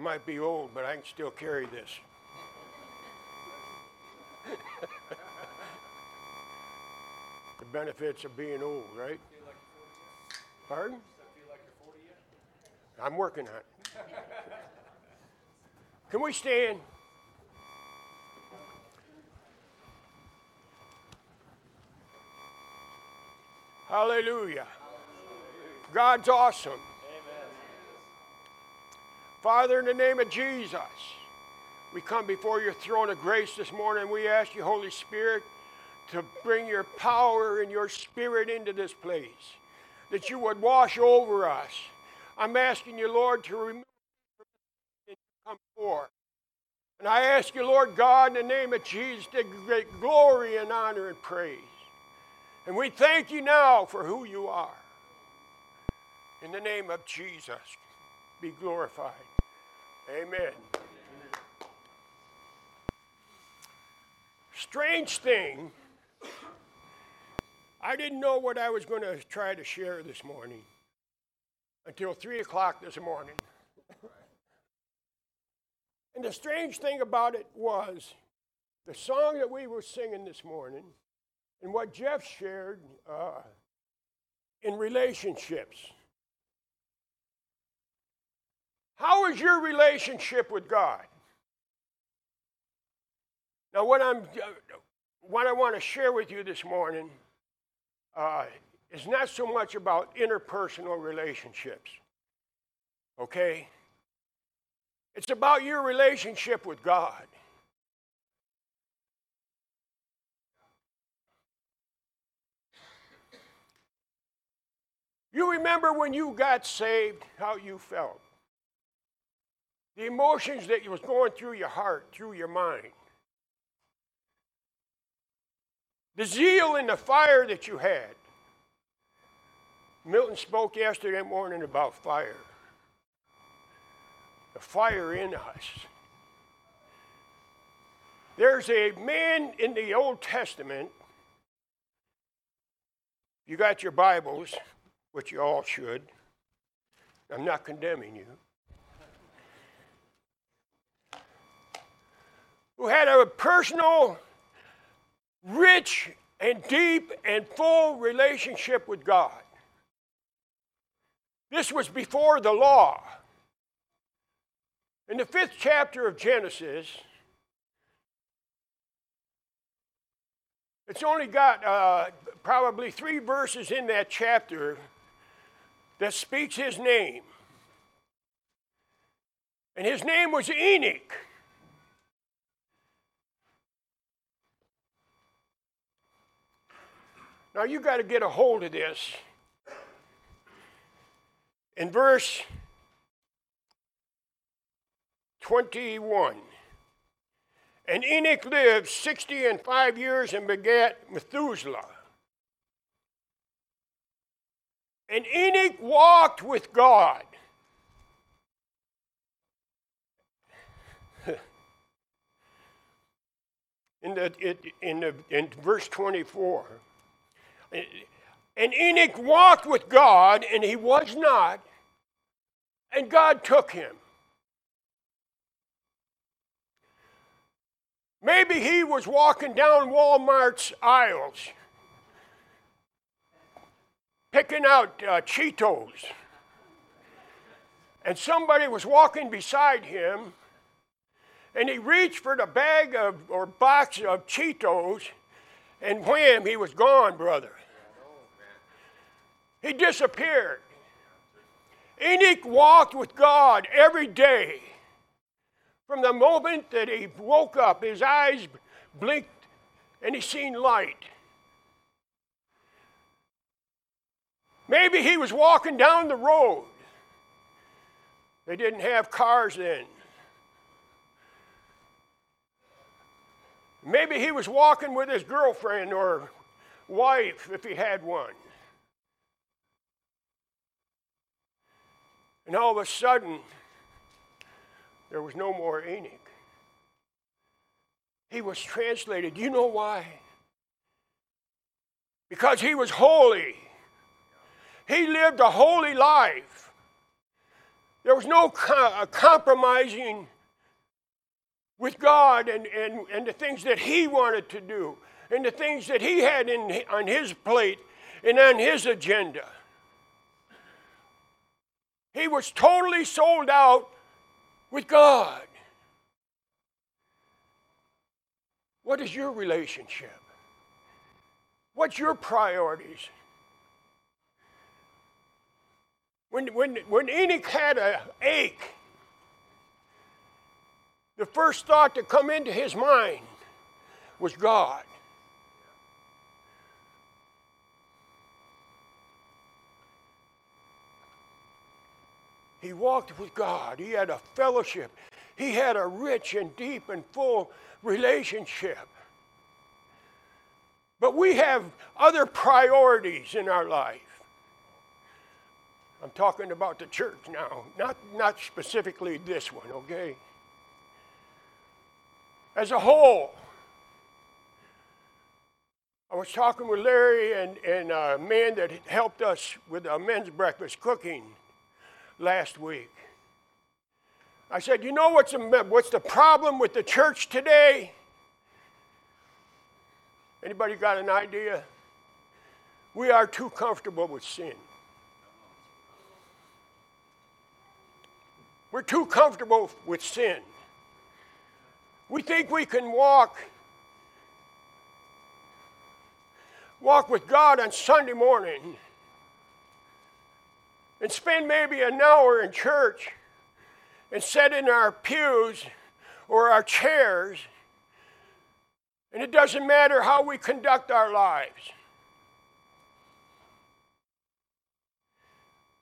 might be old, but I can still carry this. the benefits of being old, right? Pardon? I'm working on it. Can we stand? Hallelujah. God's awesome. Father, in the name of Jesus, we come before your throne of grace this morning. We ask you, Holy Spirit, to bring your power and your spirit into this place, that you would wash over us. I'm asking you, Lord, to and come forth. And I ask you, Lord God, in the name of Jesus, to great glory and honor and praise. And we thank you now for who you are. In the name of Jesus, be glorified. Amen. Strange thing, I didn't know what I was going to try to share this morning until 3 o'clock this morning. and the strange thing about it was the song that we were singing this morning and what Jeff shared uh, in relationships. How is your relationship with God? Now, what I'm, what I want to share with you this morning uh, is not so much about interpersonal relationships. Okay, it's about your relationship with God. You remember when you got saved, how you felt. The emotions that was going through your heart, through your mind. The zeal and the fire that you had. Milton spoke yesterday morning about fire. The fire in us. There's a man in the Old Testament. You got your Bibles which you all should. I'm not condemning you. Who had a personal, rich, and deep and full relationship with God. This was before the law. In the fifth chapter of Genesis, it's only got uh, probably three verses in that chapter that speaks his name. And his name was Enoch. Now you got to get a hold of this. In verse 21, and Enoch lived 60 and 5 years and begat Methuselah. And Enoch walked with God. in, the, in, the, in verse 24. And Enoch walked with God, and he was not, and God took him. Maybe he was walking down Walmart's aisles picking out uh, Cheetos. And somebody was walking beside him, and he reached for the bag of, or box of Cheetos, and wham, he was gone, brother. He disappeared. Enoch walked with God every day. From the moment that he woke up, his eyes blinked and he seen light. Maybe he was walking down the road. They didn't have cars then. Maybe he was walking with his girlfriend or wife if he had one. And all of a sudden, there was no more Enoch. He was translated. You know why? Because he was holy. He lived a holy life. There was no co- compromising with God and, and, and the things that He wanted to do and the things that He had in, on His plate and on His agenda. He was totally sold out with God. What is your relationship? What's your priorities? When, when, when Enoch had an ache, the first thought to come into his mind was God. He walked with God. He had a fellowship. He had a rich and deep and full relationship. But we have other priorities in our life. I'm talking about the church now, not, not specifically this one, okay? As a whole, I was talking with Larry and, and a man that helped us with a men's breakfast cooking last week. I said, You know what's, the, what's the problem with the church today? Anybody got an idea? We are too comfortable with sin. We're too comfortable with sin. We think we can walk walk with God on Sunday morning and spend maybe an hour in church and sit in our pews or our chairs, and it doesn't matter how we conduct our lives.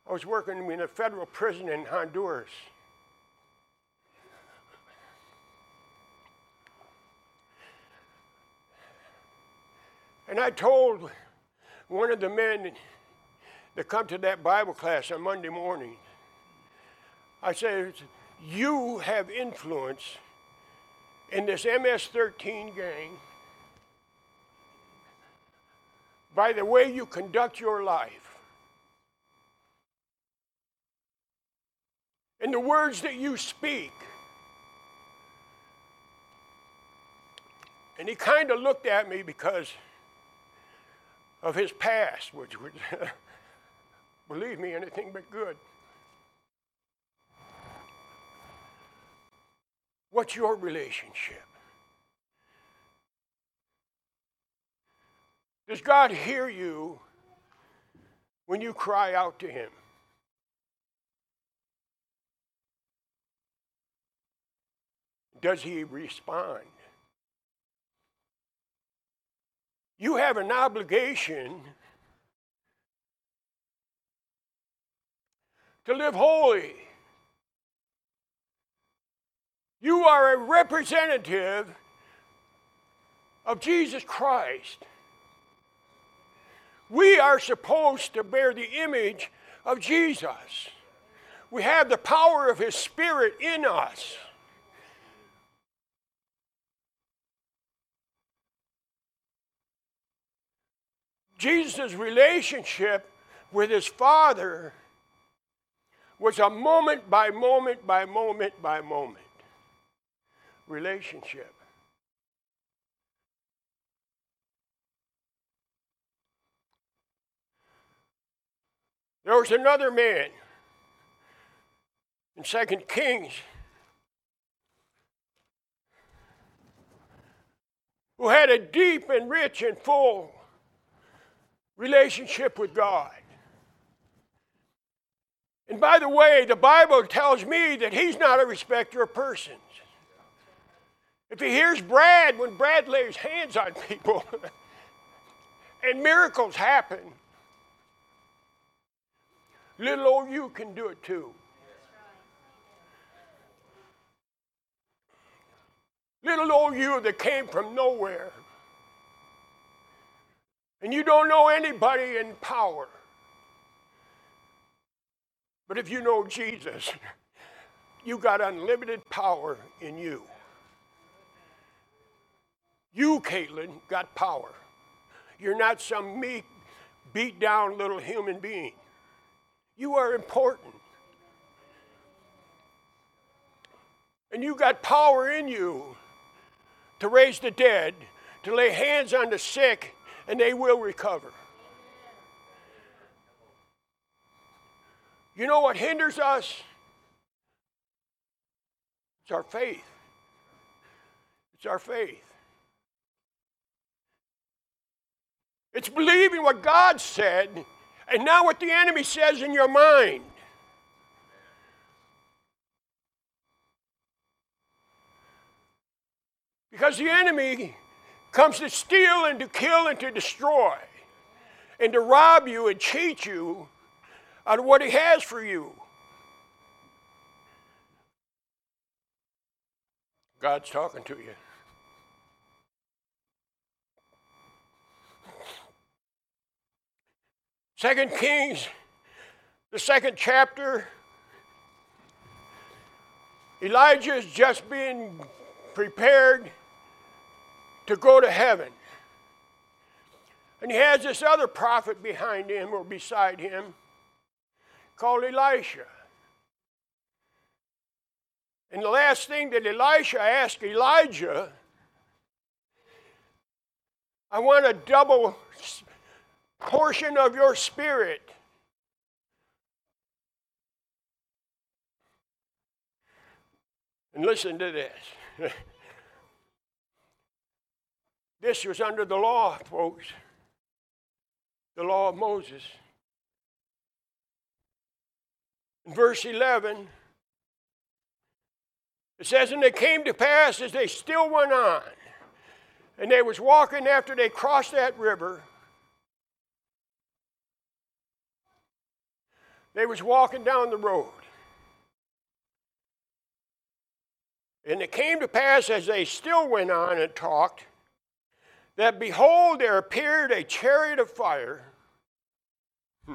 I was working in a federal prison in Honduras. And I told one of the men that come to that Bible class on Monday morning, I said, You have influence in this MS 13 gang by the way you conduct your life. And the words that you speak. And he kind of looked at me because of his past, which would, believe me, anything but good. What's your relationship? Does God hear you when you cry out to Him? Does He respond? You have an obligation to live holy. You are a representative of Jesus Christ. We are supposed to bear the image of Jesus. We have the power of His Spirit in us. Jesus' relationship with his Father was a moment by moment by moment by moment relationship. There was another man in Second Kings who had a deep and rich and full relationship with God. And by the way, the Bible tells me that he's not a respecter of persons. If he hears Brad, when Brad lays hands on people and miracles happen, little old you can do it too. Little old you that came from nowhere and you don't know anybody in power. But if you know Jesus, you got unlimited power in you. You, Caitlin, got power. You're not some meek, beat down little human being. You are important. And you got power in you to raise the dead, to lay hands on the sick, and they will recover. You know what hinders us? It's our faith. It's our faith. It's believing what God said and not what the enemy says in your mind. Because the enemy comes to steal and to kill and to destroy and to rob you and cheat you out of what he has for you. God's talking to you. Second Kings, the second chapter. Elijah is just being prepared to go to heaven. And he has this other prophet behind him or beside him called Elisha. And the last thing that Elisha asked Elijah, I want a double portion of your spirit. And listen to this. This was under the law, folks. The law of Moses. In verse 11, it says, And it came to pass as they still went on, and they was walking after they crossed that river. They was walking down the road. And it came to pass as they still went on and talked that behold, there appeared a chariot of fire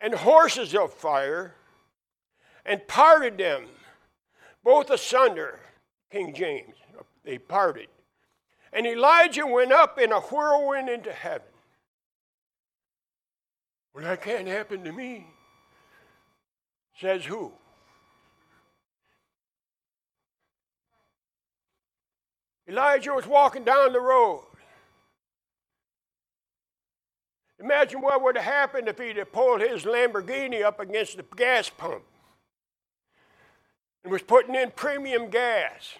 and horses of fire and parted them both asunder. King James, they parted. And Elijah went up in a whirlwind into heaven. Well, that can't happen to me. Says who? Elijah was walking down the road. Imagine what would have happened if he'd have pulled his Lamborghini up against the gas pump and was putting in premium gas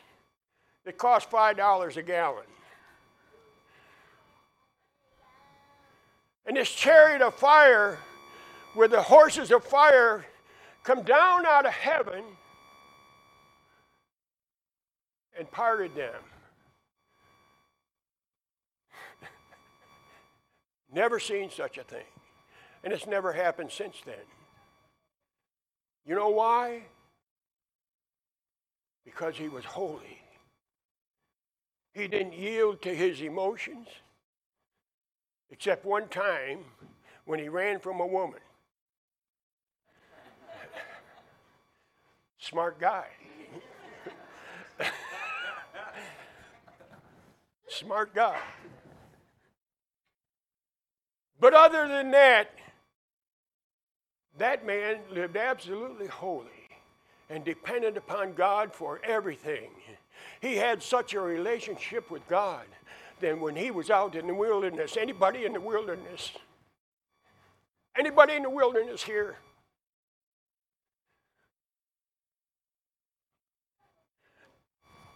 that cost $5 a gallon. And this chariot of fire, with the horses of fire come down out of heaven and parted them. Never seen such a thing. And it's never happened since then. You know why? Because he was holy. He didn't yield to his emotions, except one time when he ran from a woman. Smart guy. Smart guy. But other than that, that man lived absolutely holy and depended upon God for everything. He had such a relationship with God that when he was out in the wilderness, anybody in the wilderness, anybody in the wilderness here,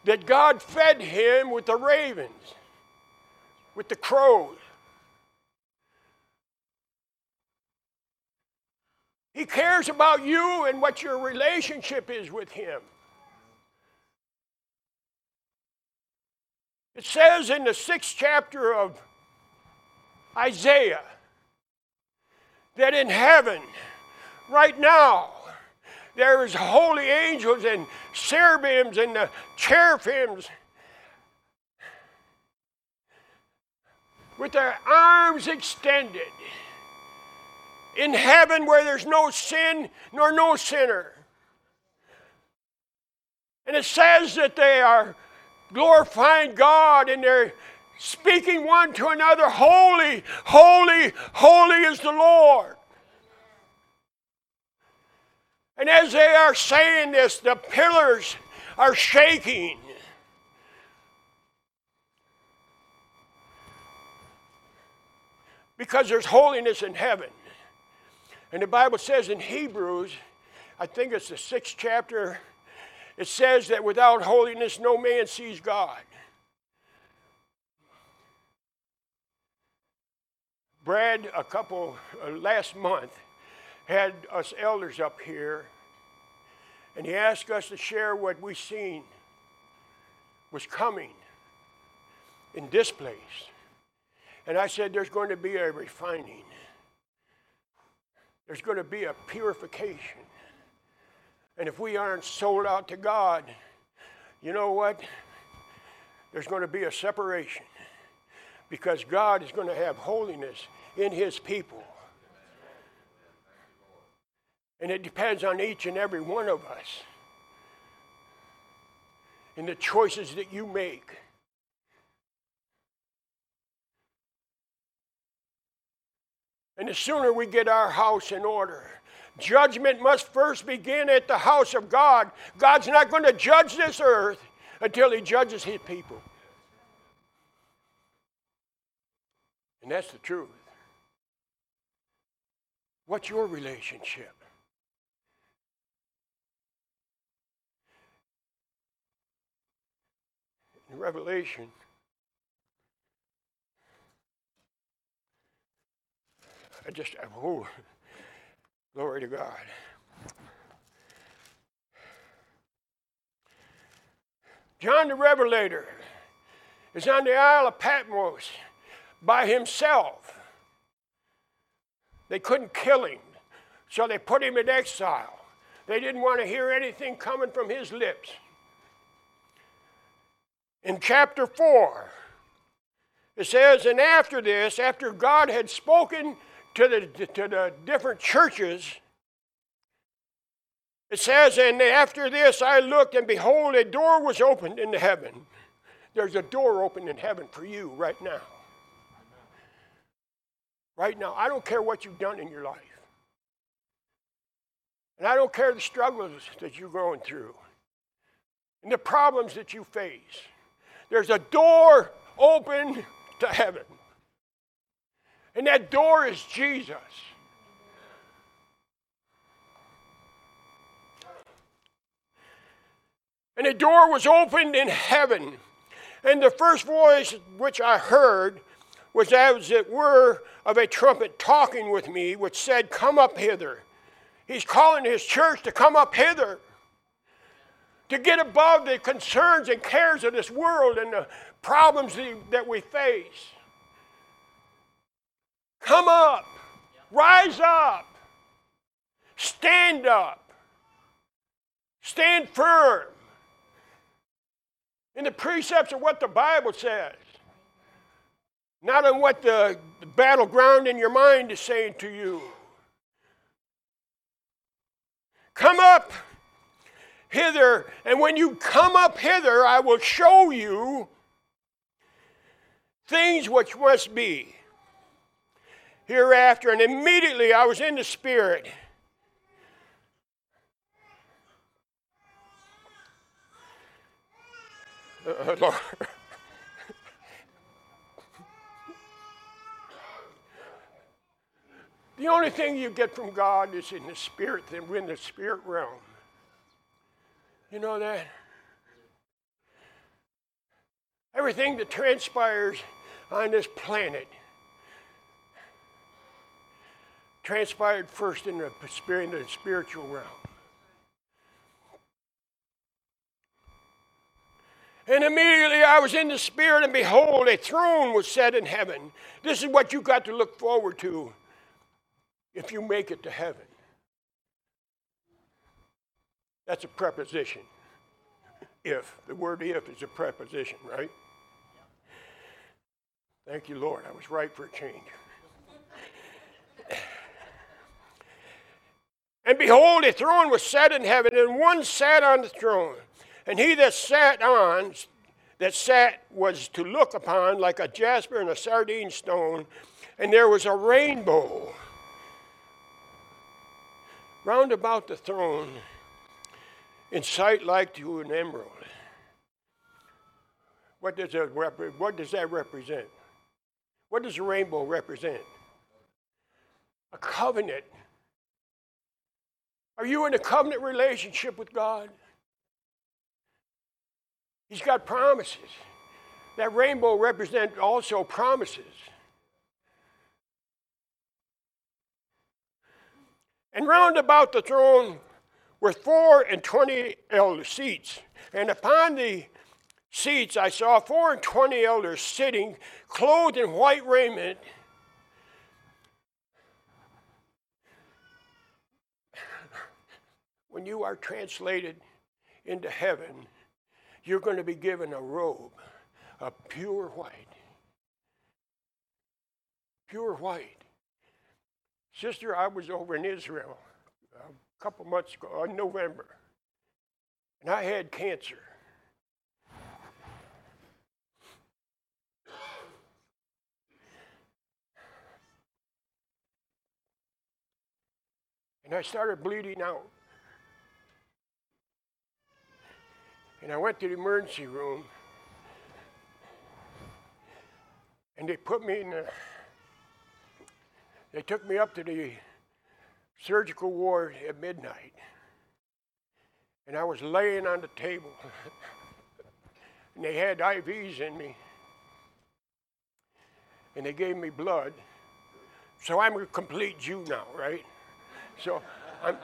that God fed him with the ravens, with the crows. He cares about you and what your relationship is with Him. It says in the sixth chapter of Isaiah that in heaven, right now, there is holy angels and cherubims and the cherubins with their arms extended in heaven where there's no sin nor no sinner. And it says that they are glorifying God and they're speaking one to another Holy, holy, holy is the Lord. And as they are saying this, the pillars are shaking. Because there's holiness in heaven. And the Bible says in Hebrews, I think it's the sixth chapter, it says that without holiness no man sees God. Brad, a couple uh, last month, had us elders up here, and he asked us to share what we seen was coming in this place. And I said, There's going to be a refining, there's going to be a purification. And if we aren't sold out to God, you know what? There's going to be a separation because God is going to have holiness in His people. And it depends on each and every one of us in the choices that you make. And the sooner we get our house in order, judgment must first begin at the house of God. God's not going to judge this earth until He judges His people. And that's the truth. What's your relationship? In Revelation, I just, oh, glory to God. John the Revelator is on the Isle of Patmos by himself. They couldn't kill him, so they put him in exile. They didn't want to hear anything coming from his lips. In chapter 4, it says, And after this, after God had spoken to the, to the different churches, it says, And after this I looked, and behold, a door was opened in heaven. There's a door open in heaven for you right now right now. I don't care what you've done in your life. And I don't care the struggles that you're going through and the problems that you face. There's a door open to heaven. And that door is Jesus. And the door was opened in heaven. And the first voice which I heard was as it were of a trumpet talking with me, which said, Come up hither. He's calling his church to come up hither, to get above the concerns and cares of this world and the problems that we face. Come up, rise up, stand up, stand firm. In the precepts of what the Bible says. Not on what the, the battleground in your mind is saying to you. Come up hither, and when you come up hither, I will show you things which must be hereafter. And immediately I was in the Spirit. Uh, Lord. The only thing you get from God is in the spirit, then we're in the spirit realm. You know that? Everything that transpires on this planet transpired first in the, spiritual realm. And immediately I was in the Spirit, and behold, a throne was set in heaven. This is what you've got to look forward to if you make it to heaven. That's a preposition. If. The word if is a preposition, right? Thank you, Lord. I was right for a change. And behold, a throne was set in heaven, and one sat on the throne. And he that sat on, that sat, was to look upon like a jasper and a sardine stone, and there was a rainbow Round about the throne, in sight like to an emerald. What does, that rep- what does that represent? What does a rainbow represent? A covenant. Are you in a covenant relationship with God? He's got promises. That rainbow represents also promises. And round about the throne were four and twenty elder seats, and upon the seats I saw four and twenty elders sitting, clothed in white raiment. When you are translated into heaven, you're going to be given a robe of pure white. Pure white. Sister, I was over in Israel a couple months ago, in November, and I had cancer. And I started bleeding out. And I went to the emergency room. And they put me in the, they took me up to the surgical ward at midnight. And I was laying on the table. and they had IVs in me. And they gave me blood. So I'm a complete Jew now, right? So I'm,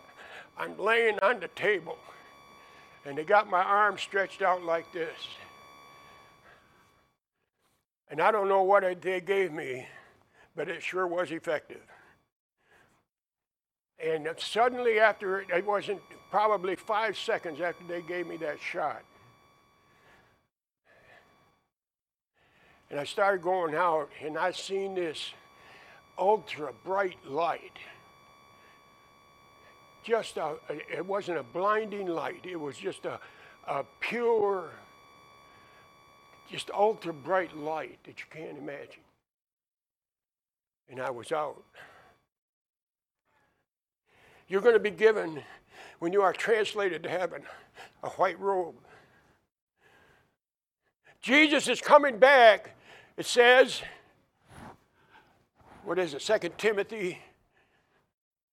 I'm laying on the table, and they got my arm stretched out like this. And I don't know what they gave me, but it sure was effective. And suddenly, after it, wasn't probably five seconds after they gave me that shot. And I started going out, and I seen this ultra bright light just a, it wasn't a blinding light. It was just a, a pure, just ultra bright light that you can't imagine. And I was out. You're going to be given, when you are translated to heaven, a white robe. Jesus is coming back. It says, what is it, Second Timothy?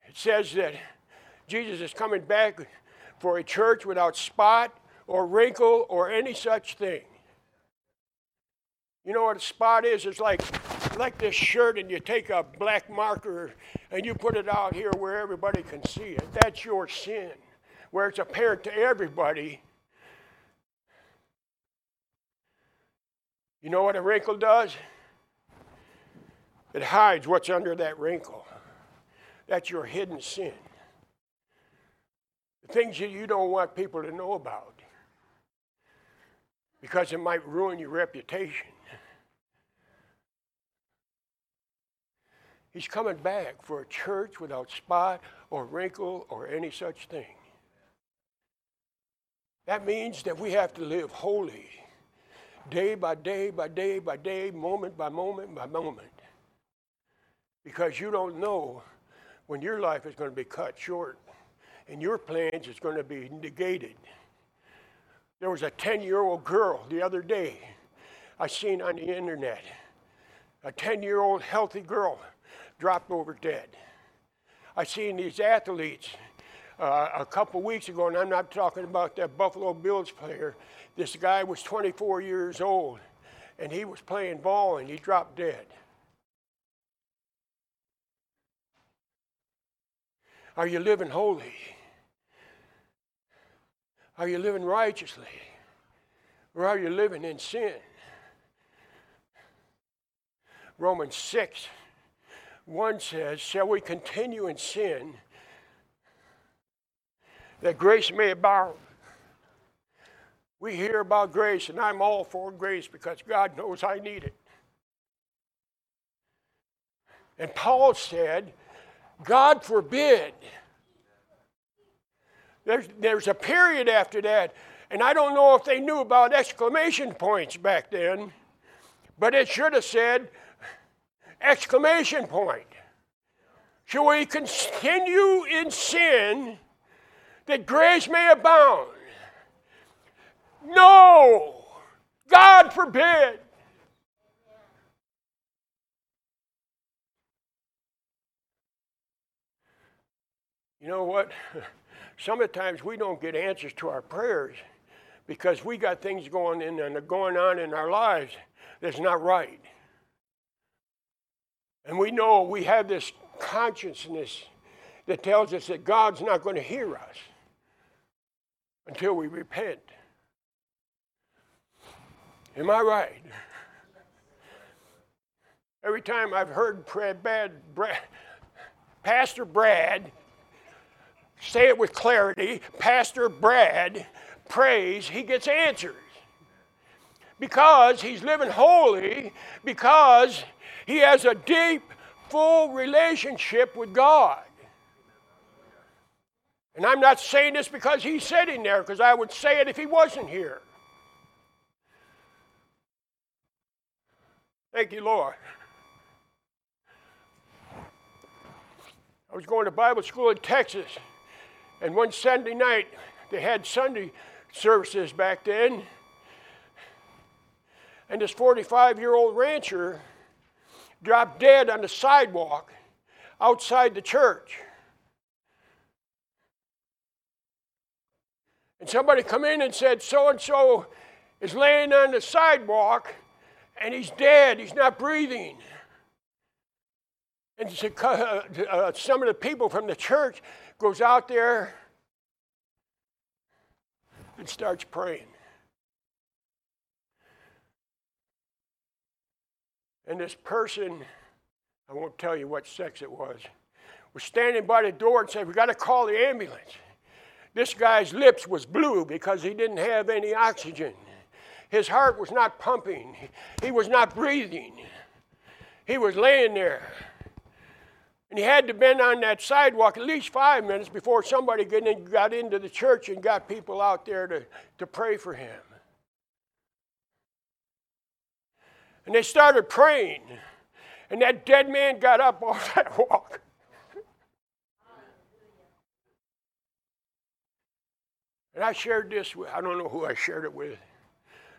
It says that Jesus is coming back for a church without spot or wrinkle or any such thing. You know what a spot is? It's like like this shirt and you take a black marker and you put it out here where everybody can see it. That's your sin. Where it's apparent to everybody. You know what a wrinkle does? It hides what's under that wrinkle. That's your hidden sin things that you don't want people to know about because it might ruin your reputation. He's coming back for a church without spot or wrinkle or any such thing. That means that we have to live holy, day by day by day by day, moment by moment by moment. Because you don't know when your life is going to be cut short and your plans is going to be negated. There was a 10 year old girl the other day I seen on the internet. A 10 year old healthy girl dropped over dead. I seen these athletes uh, a couple weeks ago, and I'm not talking about that Buffalo Bills player. This guy was 24 years old, and he was playing ball, and he dropped dead. Are you living holy? Are you living righteously? Or are you living in sin? Romans 6 1 says, Shall we continue in sin that grace may abound? We hear about grace, and I'm all for grace because God knows I need it. And Paul said, God forbid there's, there's a period after that, and I don't know if they knew about exclamation points back then, but it should have said exclamation point. Shall we continue in sin that grace may abound? No! God forbid! You know what? Some of the times we don't get answers to our prayers because we got things going in and going on in our lives that's not right. And we know we have this consciousness that tells us that God's not going to hear us until we repent. Am I right? Every time I've heard Brad, Brad, Pastor Brad say it with clarity, Pastor Brad prays, he gets answers. Because he's living holy, because he has a deep, full relationship with God. And I'm not saying this because he's sitting there, because I would say it if he wasn't here. Thank you, Lord. I was going to Bible school in Texas, and one Sunday night, they had Sunday services back then. And this 45 year old rancher dropped dead on the sidewalk outside the church. And somebody come in and said, so and so is laying on the sidewalk and he's dead, he's not breathing. And uh, some of the people from the church goes out there and starts praying. And this person, I won't tell you what sex it was, was standing by the door and said, We got to call the ambulance. This guy's lips was blue because he didn't have any oxygen. His heart was not pumping. He was not breathing. He was laying there. And he had to been on that sidewalk at least five minutes before somebody got into the church and got people out there to, to pray for him. And they started praying. And that dead man got up off that walk. And I shared this with, I don't know who I shared it with.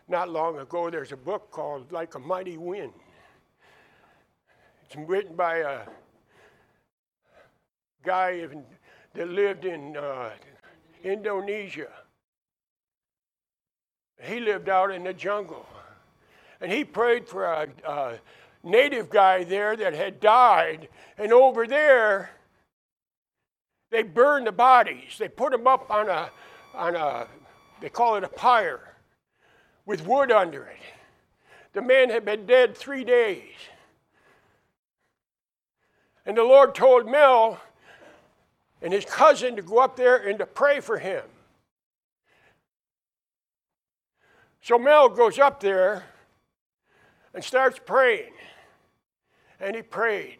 Not long ago, there's a book called Like a Mighty Wind. It's written by a guy that lived in uh, Indonesia. He lived out in the jungle and he prayed for a, a native guy there that had died. And over there, they burned the bodies. They put them up on a, on a, they call it a pyre, with wood under it. The man had been dead three days. And the Lord told Mel and his cousin to go up there and to pray for him. So Mel goes up there and starts praying. And he prayed.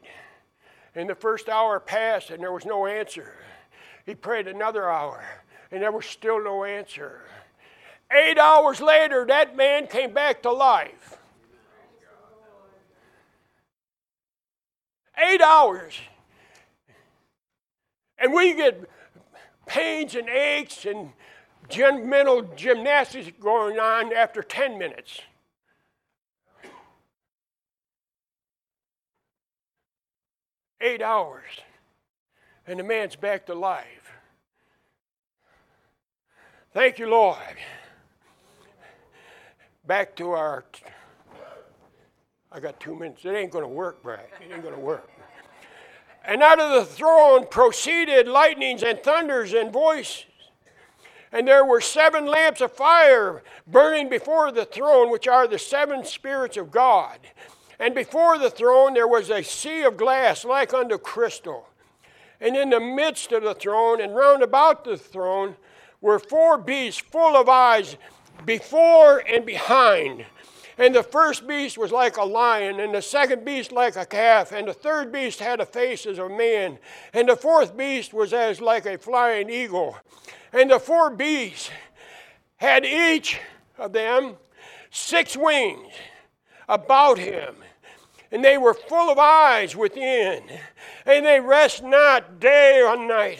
And the first hour passed and there was no answer. He prayed another hour and there was still no answer. Eight hours later, that man came back to life. Eight hours. And we get pains and aches and mental gymnastics going on after 10 minutes. Eight hours, and the man's back to life. Thank you, Lord. Back to our. I got two minutes. It ain't going to work, Brad. It ain't going to work. And out of the throne proceeded lightnings and thunders and voices. And there were seven lamps of fire burning before the throne, which are the seven spirits of God. And before the throne there was a sea of glass like unto crystal. And in the midst of the throne and round about the throne were four beasts full of eyes before and behind. And the first beast was like a lion, and the second beast like a calf, and the third beast had a face as a man, and the fourth beast was as like a flying eagle. And the four beasts had each of them six wings about him and they were full of eyes within, and they rest not day or night,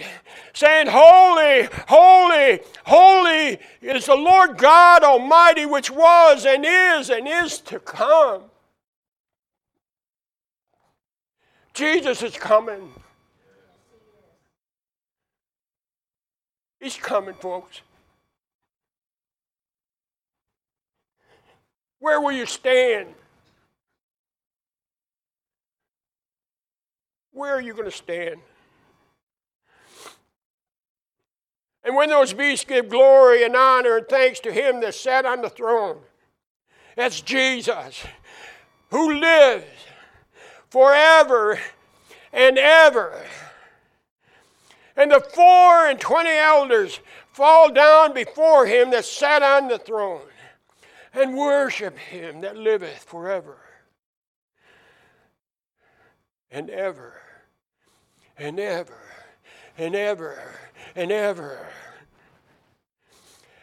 saying, Holy, holy, holy is the Lord God Almighty, which was and is and is to come. Jesus is coming. He's coming, folks. Where will you stand? Where are you going to stand? And when those beasts give glory and honor and thanks to him that sat on the throne, that's Jesus, who lives forever and ever. And the four and twenty elders fall down before him that sat on the throne and worship him that liveth forever and ever and ever and ever and ever.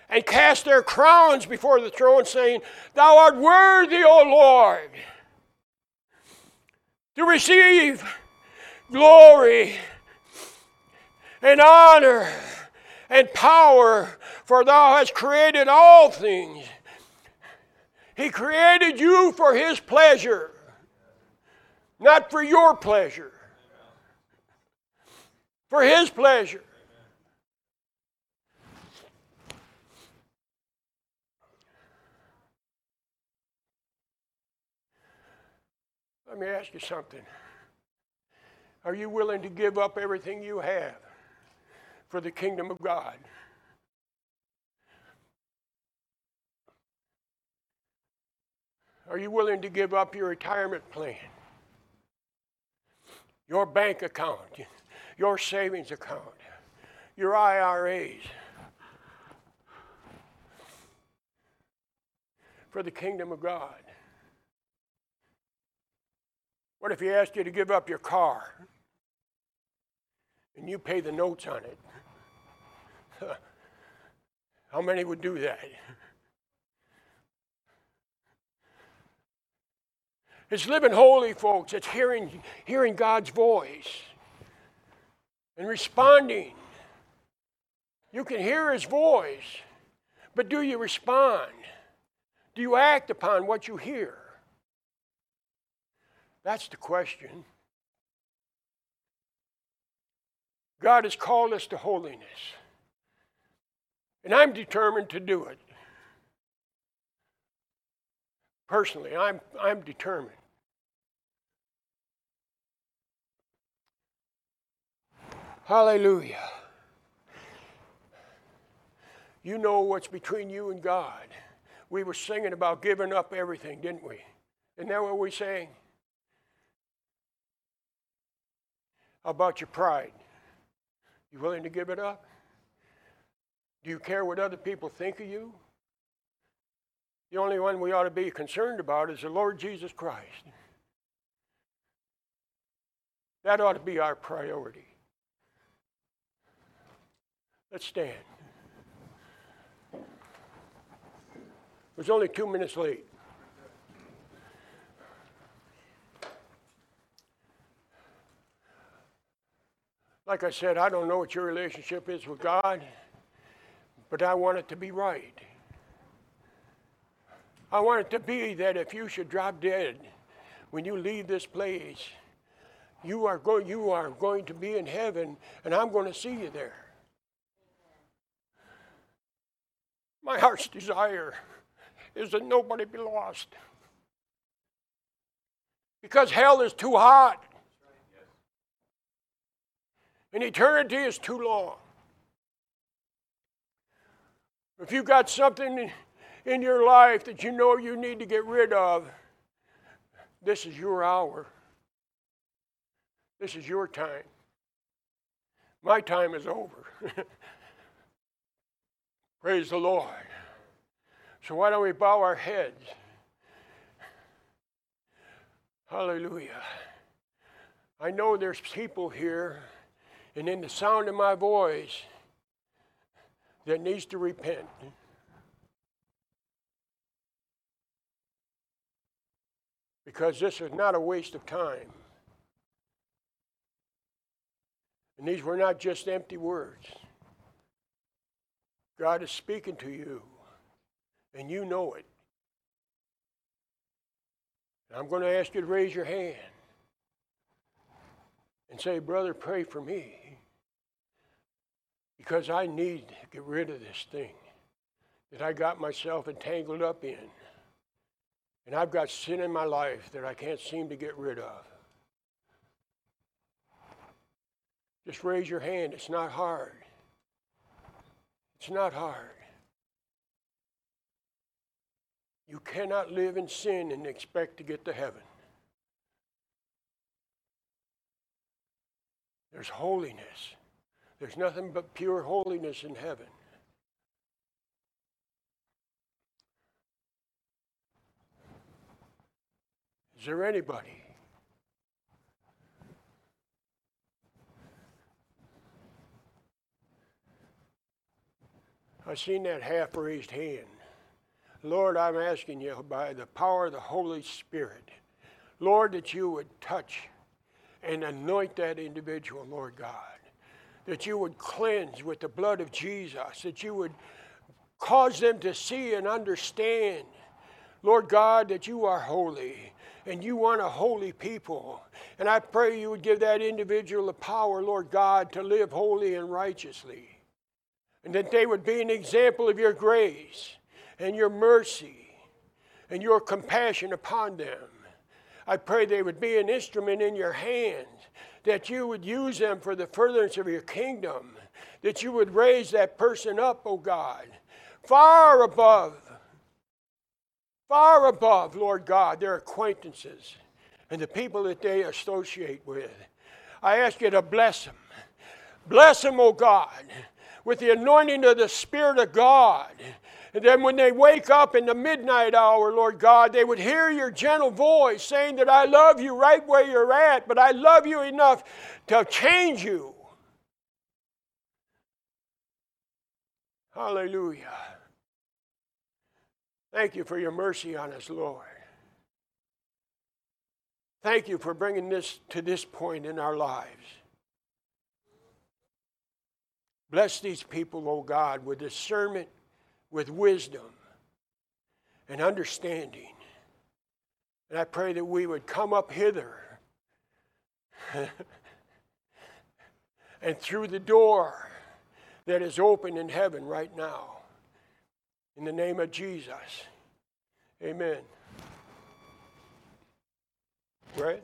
And cast their crowns before the throne, saying, Thou art worthy, O Lord, to receive glory and honor and power, for thou hast created all things. He created you for his pleasure, not for your pleasure for His pleasure. Let me ask you something. Are you willing to give up everything you have for the kingdom of God? Are you willing to give up your retirement plan? Your bank account? Your savings account, your IRAs for the kingdom of God? What if he asked you to give up your car and you pay the notes on it? How many would do that? It's living holy, folks. It's hearing, hearing God's voice and responding. You can hear his voice, but do you respond? Do you act upon what you hear? That's the question. God has called us to holiness. And I'm determined to do it. Personally, I'm, I'm determined. Hallelujah. You know what's between you and God. We were singing about giving up everything, didn't we? Isn't that what we sang? About your pride? You willing to give it up? Do you care what other people think of you? The only one we ought to be concerned about is the Lord Jesus Christ. That ought to be our priority. Let's stand. It was only two minutes late. Like I said, I don't know what your relationship is with God, but I want it to be right. I want it to be that if you should drop dead when you leave this place, you are, go- you are going to be in heaven, and I'm going to see you there. My heart's desire is that nobody be lost. Because hell is too hot. And eternity is too long. If you've got something in your life that you know you need to get rid of, this is your hour. This is your time. My time is over. Praise the Lord. So why don't we bow our heads? Hallelujah. I know there's people here, and in the sound of my voice, that needs to repent. because this is not a waste of time. And these were not just empty words. God is speaking to you, and you know it. And I'm going to ask you to raise your hand and say, Brother, pray for me because I need to get rid of this thing that I got myself entangled up in. And I've got sin in my life that I can't seem to get rid of. Just raise your hand. It's not hard. It's not hard. You cannot live in sin and expect to get to heaven. There's holiness. There's nothing but pure holiness in heaven. Is there anybody? I seen that half raised hand. Lord, I'm asking you by the power of the Holy Spirit, Lord, that you would touch and anoint that individual, Lord God. That you would cleanse with the blood of Jesus, that you would cause them to see and understand, Lord God, that you are holy and you want a holy people. And I pray you would give that individual the power, Lord God, to live holy and righteously. And that they would be an example of your grace and your mercy and your compassion upon them. I pray they would be an instrument in your hand, that you would use them for the furtherance of your kingdom, that you would raise that person up, O oh God, far above far above, Lord God, their acquaintances and the people that they associate with. I ask you to bless them. Bless them, O oh God, with the anointing of the Spirit of God. And then when they wake up in the midnight hour, Lord God, they would hear your gentle voice saying that I love you right where you're at, but I love you enough to change you. Hallelujah. Thank you for your mercy on us, Lord. Thank you for bringing this to this point in our lives. Bless these people, O God, with discernment, with wisdom, and understanding. And I pray that we would come up hither and through the door that is open in heaven right now. In the name of Jesus. Amen. Right?